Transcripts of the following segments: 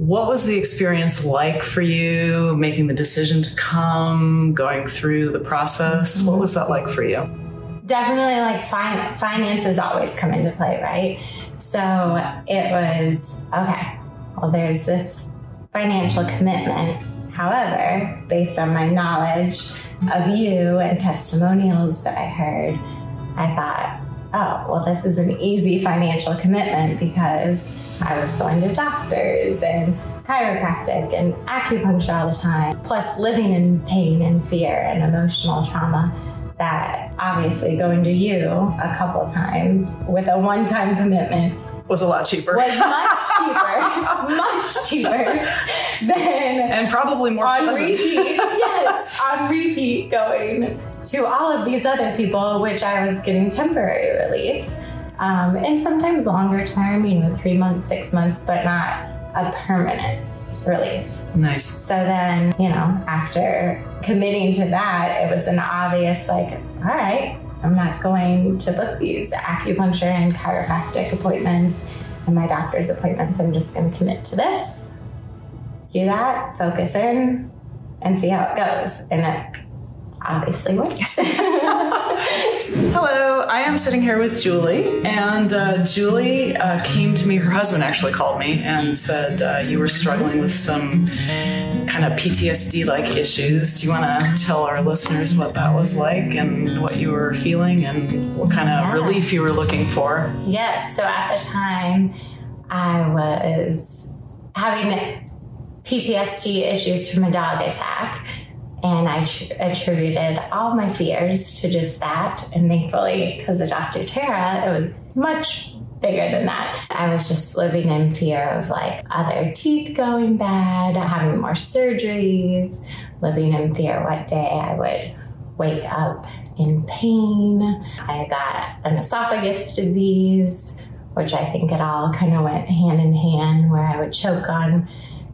What was the experience like for you making the decision to come, going through the process? What mm-hmm. was that like for you? Definitely, like fin- finances always come into play, right? So it was okay, well, there's this financial commitment. However, based on my knowledge of you and testimonials that I heard, I thought, oh, well, this is an easy financial commitment because I was going to doctors and chiropractic and acupuncture all the time, plus living in pain and fear and emotional trauma. That obviously going to you a couple times with a one time commitment Was a lot cheaper. was much cheaper, much cheaper than and probably more on pleasant. repeat. yes, on repeat going to all of these other people, which I was getting temporary relief. Um, and sometimes longer term, you know, three months, six months, but not a permanent relief. Nice. So then, you know, after committing to that, it was an obvious, like, all right, I'm not going to book these acupuncture and chiropractic appointments and my doctor's appointments. I'm just going to commit to this, do that, focus in, and see how it goes. And it obviously worked. Hello, I am sitting here with Julie, and uh, Julie uh, came to me. Her husband actually called me and said uh, you were struggling with some kind of PTSD like issues. Do you want to tell our listeners what that was like and what you were feeling and what kind of Yeah. relief you were looking for? Yes. So at the time, I was having PTSD issues from a dog attack. And I tr- attributed all my fears to just that. And thankfully, because of Dr. Tara, it was much bigger than that. I was just living in fear of like other teeth going bad, having more surgeries, living in fear what day I would wake up in pain. I got an esophagus disease, which I think it all kind of went hand in hand, where I would choke on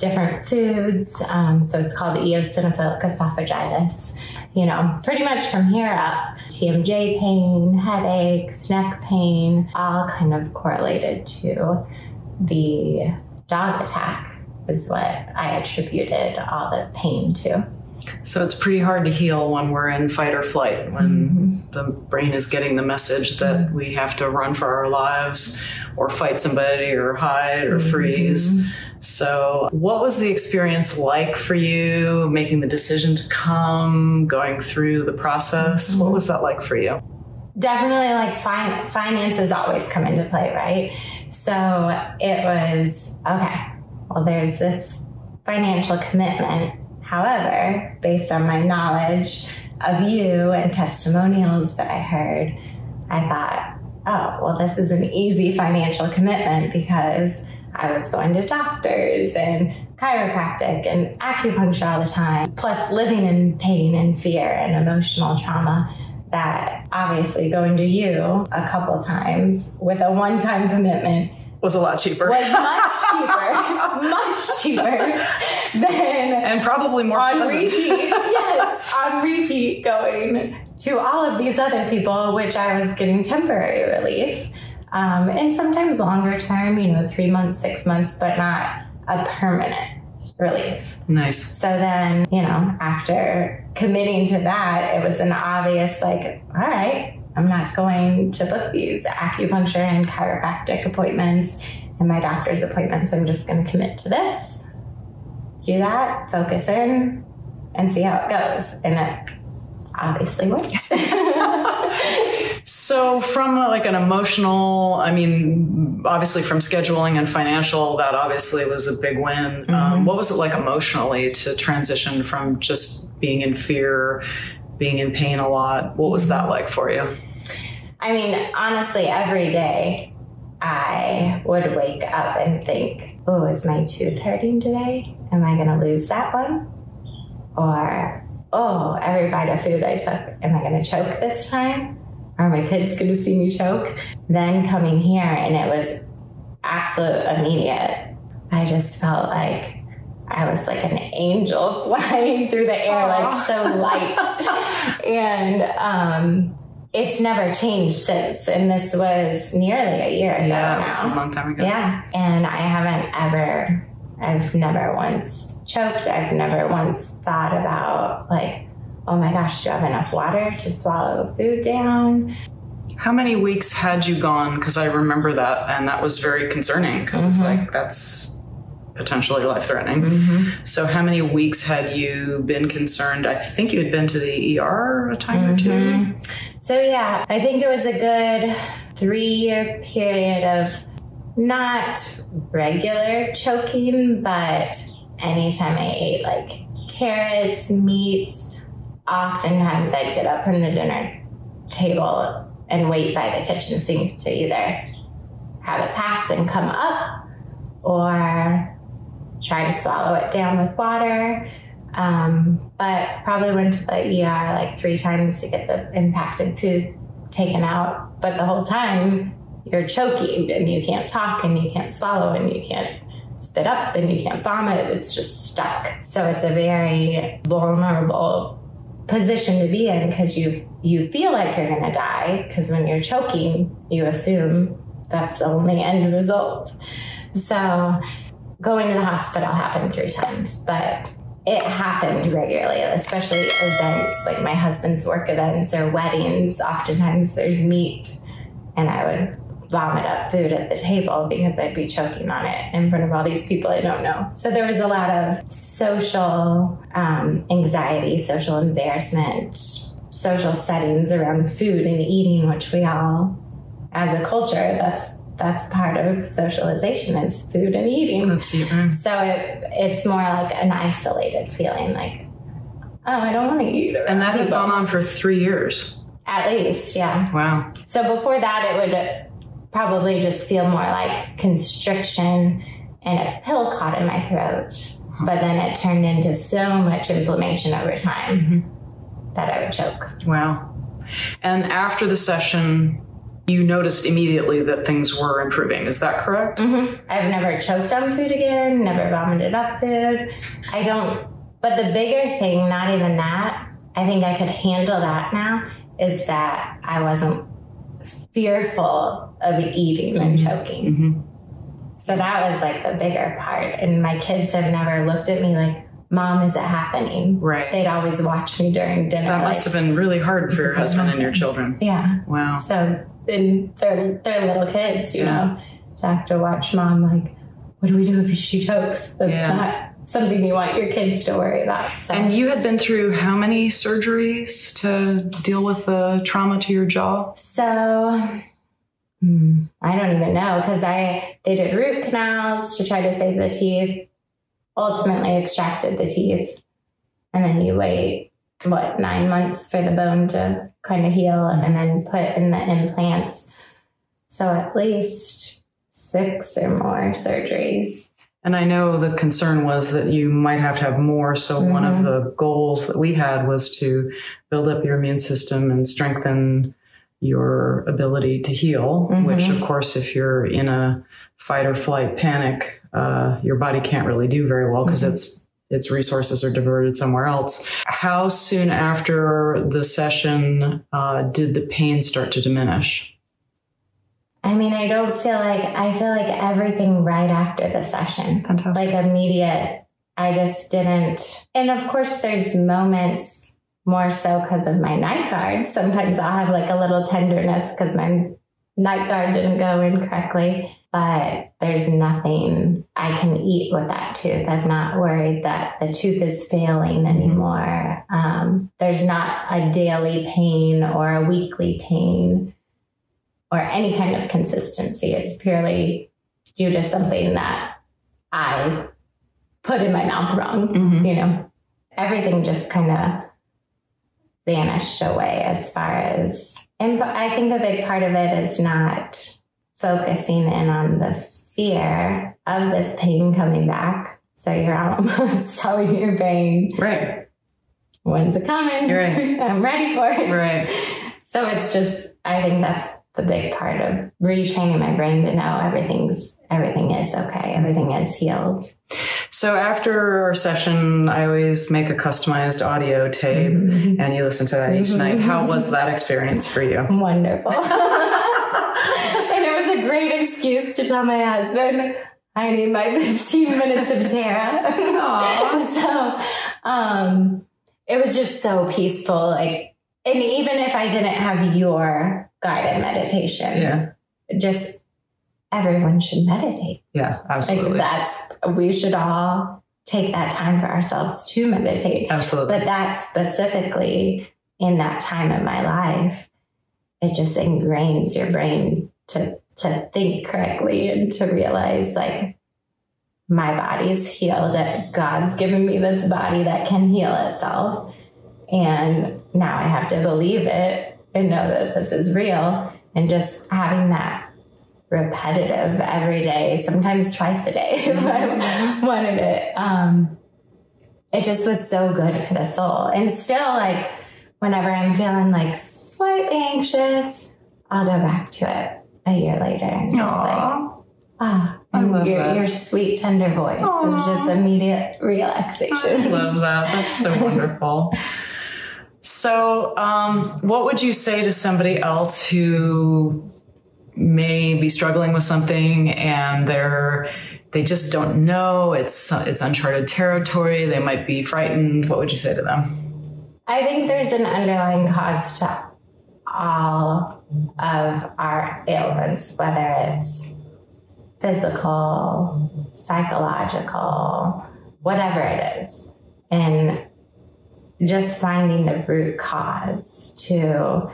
different foods. Um, so it's called eosinophilic esophagitis. You know, pretty much from here up, TMJ pain, headaches, neck pain, all kind of correlated to the dog attack, is what I attributed all the pain to. So it's pretty hard to heal when we're in fight or flight, when mm-hmm. the brain is getting the message that mm-hmm. we have to run for our lives or fight somebody or hide or mm-hmm. freeze. So, what was the experience like for you making the decision to come, going through the process? What mm-hmm. was that like for you? definitely like fin- finances always come into play, right? So it was okay, well, there's this financial commitment. However, based on my knowledge of you and testimonials that I heard, I thought, oh, well, this is an easy financial commitment because I was going to doctors and chiropractic and acupuncture all the time, plus living in pain and fear and emotional trauma that obviously going to you a couple times with a one time commitment Was a lot cheaper. was much cheaper, much cheaper than and probably more on pleasant. repeat. yes, on repeat going to all of these other people, which I was getting temporary relief. Um, and sometimes longer term, you know, three months, six months, but not a permanent relief. Nice. So then, you know, after committing to that, it was an obvious, like, all right, I'm not going to book these acupuncture and chiropractic appointments and my doctor's appointments. I'm just going to commit to this, do that, focus in, and see how it goes. And it obviously worked. So, from uh, like an emotional, I mean, obviously from scheduling and financial, that obviously was a big win. Um, what was it like emotionally to transition from just being in fear, being in pain a lot? What was that like for you? I mean, honestly, every day I would wake up and think, oh, is my tooth hurting today? Am I going to lose that one? Or, oh, every bite of food I took, am I going to choke this time? Are my kids going to see me choke? Then coming here, and it was absolute immediate. I just felt like I was like an angel flying through the air, like so light. and um, it's never changed since. And this was nearly a year ago Yeah, it was a long time ago. Yeah. And I haven't ever I've never once choked. I've never once thought about, like, oh my gosh, do you have enough water to swallow food down? How many weeks had you gone? Because I remember that, and that was very concerning because it's Mhm. like that's potentially life threatening. Mm-hmm. So, how many weeks had you been concerned? I think you had been to the ER a time or two. Mhm. So, yeah, I think it was a good three year period of not regular choking, but anytime I ate like carrots, meats, oftentimes I'd get up from the dinner table and wait by the kitchen sink to either have it pass and come up or try to swallow it down with water. Um, but probably went to the ER like three times to get the impacted food taken out. But the whole time you're choking and you can't talk and you can't swallow and you can't spit up and you can't vomit. It's just stuck. So it's a very vulnerable position to be in because you you feel like you're going to die because when you're choking, you assume that's the only end result. So going to the hospital happened three times, but it happened regularly, especially events like my husband's work events or weddings. Oftentimes there's meat, and I would vomit up food at the table because I'd be choking on it in front of all these people I don't know. So there was a lot of social um, anxiety, social embarrassment, social settings around food and eating, which we all, as a culture, that's that's part of socialization is food and eating. Let's So it, it's more like an isolated feeling, like, oh, I don't want to eat. And that had people. gone on for three years. At least, yeah. Wow. So before that, it would probably just feel more like constriction and a pill caught in my throat. But then it turned into so much inflammation over time that I would choke. Wow. And after the session, you noticed immediately that things were improving. Is that correct? hmm I've never choked on food again, never vomited up food. I don't, but the bigger thing, not even that, I think I could handle that now, is that I wasn't fearful of eating and choking. hmm So that was like the bigger part. And my kids have never looked at me like, Mom, is it happening? Right. They'd always watch me during dinner. That must have been really hard for your husband and your children. Yeah. Wow. So then they're, they're little kids, you Yeah. know, to have to watch mom like, what do we do if she chokes? That's Yeah. not something you want your kids to worry about. So And you had been through how many surgeries to deal with the trauma to your jaw? So hmm, I don't even know because I they did root canals to try to save the teeth, ultimately extracted the teeth, and then you wait what nine months for the bone to kind of heal, and then put in the implants. So at least six or more surgeries. And I know the concern was that you might have to have more. So, one of Mhm. the goals that we had was to build up your immune system and strengthen your ability to heal, Mhm. which, of course, if you're in a fight or flight panic, uh, your body can't really do very well because Mhm. its its resources are diverted somewhere else. How soon after the session uh, did the pain start to diminish? I mean, I don't feel like I feel like everything right after the session. Fantastic. like immediate. I just didn't. And of course, there's moments more so because of my night guard. Sometimes I'll have like a little tenderness because my night guard didn't go in correctly. But there's nothing I can eat with that tooth. I'm not worried that the tooth is failing anymore. Um, there's not a daily pain or a weekly pain or any kind of consistency. It's purely due to something that I put in my mouth wrong. Mhm. You know, everything just kind of vanished away as far as, and I think a big part of it is not focusing in on the fear of this pain coming back. So you're almost telling your brain, Right. when's it coming? Right. I'm ready for it. Right. So it's just, I think that's the big part of retraining my brain to know everything's, everything is okay. Everything is healed. So after our session, I always make a customized audio tape Mhm. and you listen to that each Mhm. night. How was that experience for you? Wonderful. and it was a great excuse to tell my husband, I I need my 15 minutes of Tara. so um, it was just so peaceful. Like, and even if I didn't have your guided meditation, Yeah. just everyone should meditate. Yeah, Like absolutely. that's we should all take that time for ourselves to meditate. absolutely. But that specifically in that time of my life, it just ingrains your brain to to think correctly and to realize like my body's healed. That God's given me this body that can heal itself. And now I have to believe it and know that this is real. And just having that repetitive every day, sometimes twice a day if I wanted it. Um, it just was so good for the soul. And still, like, whenever I'm feeling like slightly anxious, I'll go back to it a year later and just like, Aw. ah, I love your, your sweet, tender voice Aw. is just immediate I relaxation. love that. That's so wonderful. So, um, what would you say to somebody else who may be struggling with something and they're they just don't know it's it's uncharted territory they might be frightened what would you say to them I think there's an underlying cause to all of our ailments, whether it's physical, psychological, whatever it is. And just finding the root cause to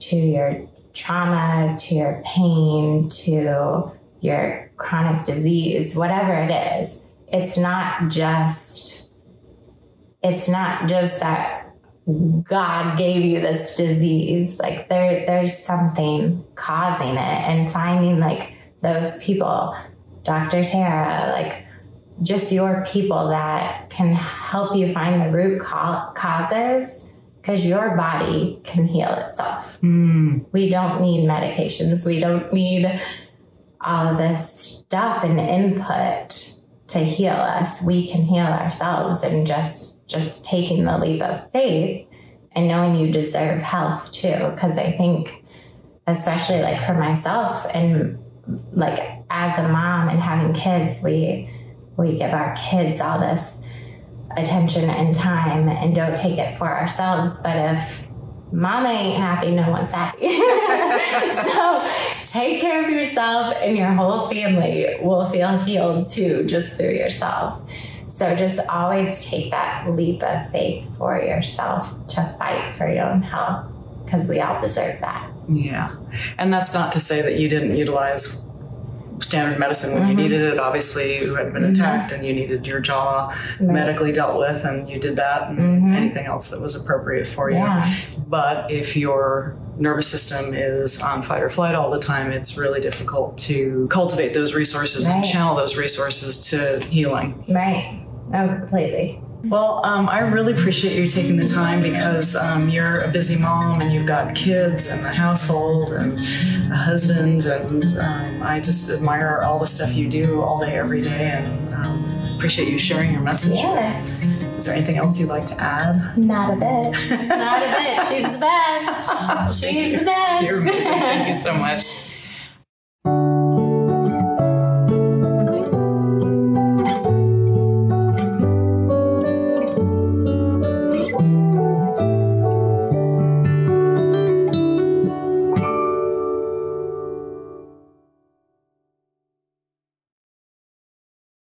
to your trauma, to your pain, to your chronic disease, whatever it is. It's not just it's not just that God gave you this disease. Like there there's something causing it and finding like those people, Dr. Tara, like just your people that can help you find the root causes because your body can heal itself. mm, We don't need medications. We don't need all this stuff and input to heal us. We can heal ourselves and just just taking the leap of faith and knowing you deserve health too. Because I think, especially like for myself and like as a mom and having kids, we we give our kids all this attention and time and don't take it for ourselves. But if mama ain't happy, no one's happy. so take care of yourself and your whole family will feel healed too, just through yourself. So just always take that leap of faith for yourself to fight for your own health because we all deserve that. yeah and that's not to say that you didn't utilize standard medicine when you Mhm. needed it obviously you had been Mhm. attacked and you needed your jaw medically dealt with and you did that and Mhm. anything else that was appropriate for you Yeah. But if your nervous system is on fight or flight all the time, it's really difficult to cultivate those resources and channel those resources to healing. Right. Oh, completely. Well, um, I really appreciate you taking the time because um, you're a busy mom and you've got kids and a household and a husband, and um, I just admire all the stuff you do all day, every day, and um, appreciate you sharing your message. Yes. Is there anything else you'd like to add? Not a bit. Not a bit. She's the best. Thank She's the best. You're amazing. Thank you so much.